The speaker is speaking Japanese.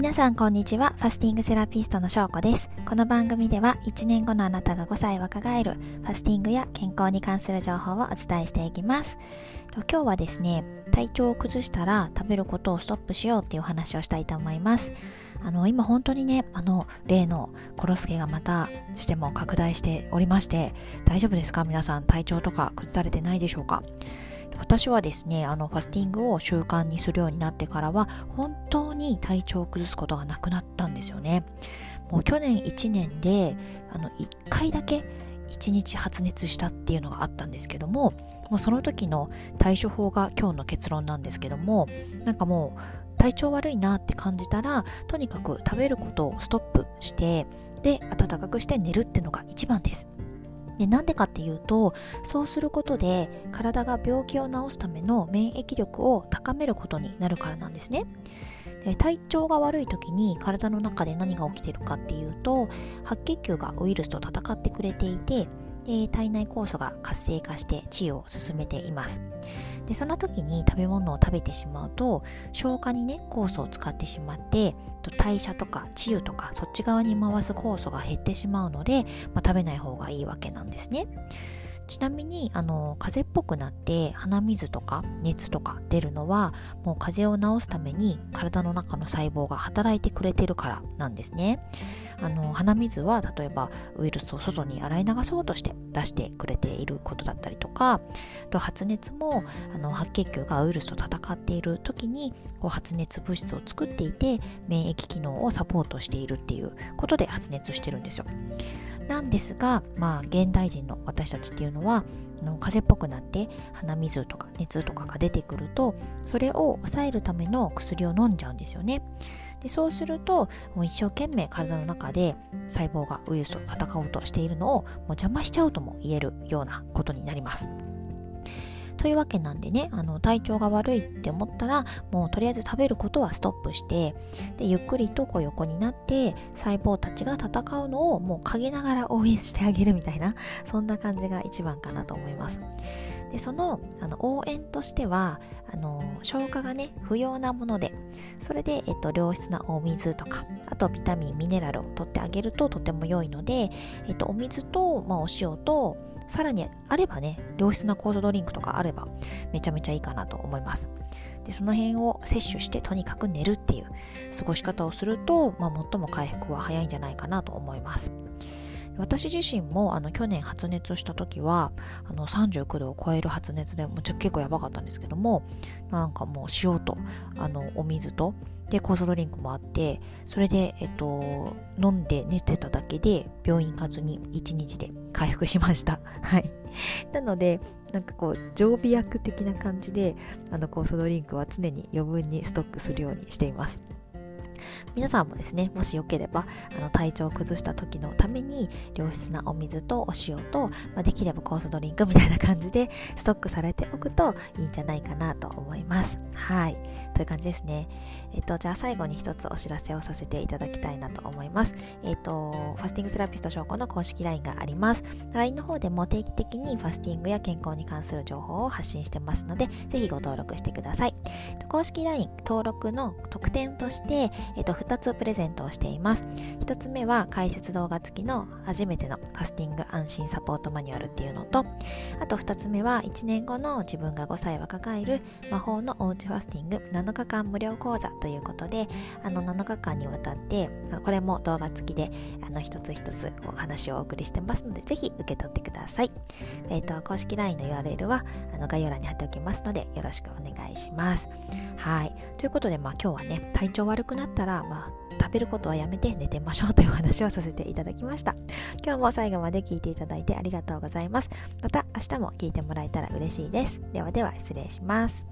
皆さんこんにちは。ファスティングセラピストのしょうこです。この番組では1年後のあなたが5歳若返るファスティングや健康に関する情報をお伝えしていきます。今日はですね体調を崩したら食べることをストップしようっていうお話をしたいと思います。あの今本当にねあの例のコロスケがまたしても拡大しておりまして大丈夫ですか？皆さん体調とか崩されてないでしょうか？私はですねあのファスティングを習慣にするようになってからは本当に体調を崩すことがなくなったんですよね。もう去年1年であの1回だけ1日発熱したっていうのがあったんですけどももうその時の対処法が今日の結論なんですけどもなんかもう体調悪いなって感じたらとにかく食べることをストップしてで暖かくして寝るっていうのが一番ですでなんでかっていうとそうすることで体が病気を治すための免疫力を高めることになるからなんですね。体調が悪い時に体の中で何が起きてるかっていうと白血球がウイルスと戦ってくれていて体内酵素が活性化して治癒を進めています。でそんな時に食べ物を食べてしまうと消化にね酵素を使ってしまって代謝とか治癒とかそっち側に回す酵素が減ってしまうので、まあ、食べない方がいいわけなんですね。ちなみにあの風邪っぽくなって鼻水とか熱とか出るのはもう風邪を治すために体の中の細胞が働いてくれてるからなんですね。あの鼻水は例えばウイルスを外に洗い流そうとして出してくれていることだったりとかと発熱もあの白血球がウイルスと戦っている時にこう発熱物質を作っていて免疫機能をサポートしているっていうことで発熱してるんですよ。なんですが、まあ、現代人の私たちっていうのはあの風邪っぽくなって鼻水とか熱とかが出てくるとそれを抑えるための薬を飲んじゃうんですよね。でそうするともう一生懸命体の中で細胞がウイルスと戦おうとしているのをもう邪魔しちゃうとも言えるようなことになります。というわけなんでねあの体調が悪いって思ったらもうとりあえず食べることはストップしてでゆっくりとこう横になって細胞たちが戦うのをもう陰ながら応援してあげるみたいなそんな感じが一番かなと思います。でそのあの応援としてはあの消化がね不要なものでそれで、えっと、良質なお水とかあとビタミンミネラルを取ってあげるととても良いので、えっと、お水と、まあ、お塩とさらにあればね良質な酵素ドリンクとかあればめちゃめちゃいいかなと思います。でその辺を摂取してとにかく寝るっていう過ごし方をすると、まあ、最も回復は早いんじゃないかなと思います。私自身もあの去年発熱した時はあの39度を超える発熱でもう結構やばかったんですけどもなんかもう塩とあのお水とで酵素ドリンクもあってそれで、えっと、飲んで寝てただけで病院行かずに1日で回復しました。はい。なのでなんかこう常備薬的な感じであの酵素ドリンクは常に余分にストックするようにしています。皆さんもですねもしよければあの体調を崩した時のために良質なお水とお塩と、まあ、できれば酵素ドリンクみたいな感じでストックされておくといいんじゃないかなと思います。はい。という感じですね。えっとじゃあ最後に一つお知らせをさせていただきたいなと思います。えっとファスティングセラピスト証拠の公式 LINE があります。LINE の方でも定期的にファスティングや健康に関する情報を発信してますのでぜひご登録してください。公式 LINE 登録の特典としてえっと、2つプレゼントをしています。1つ目は解説動画付きの初めてのファスティング安心サポートマニュアルっていうのと、あと2つ目は1年後の自分が5歳若返る魔法のおうちファスティング7日間無料講座ということで、あの7日間にわたって、これも動画付きであの一つ一つお話をお送りしてますので、ぜひ受け取ってください。えっ、ー、と、公式 LINE の URL はあの概要欄に貼っておきますので、よろしくお願いします。はい。ということで、まあ今日はね、体調悪くなったら、まあ、食べることはやめて寝てましょうというお話をさせていただきました。今日も最後まで聞いていただいてありがとうございます。また明日も聞いてもらえたら嬉しいです。ではでは失礼します。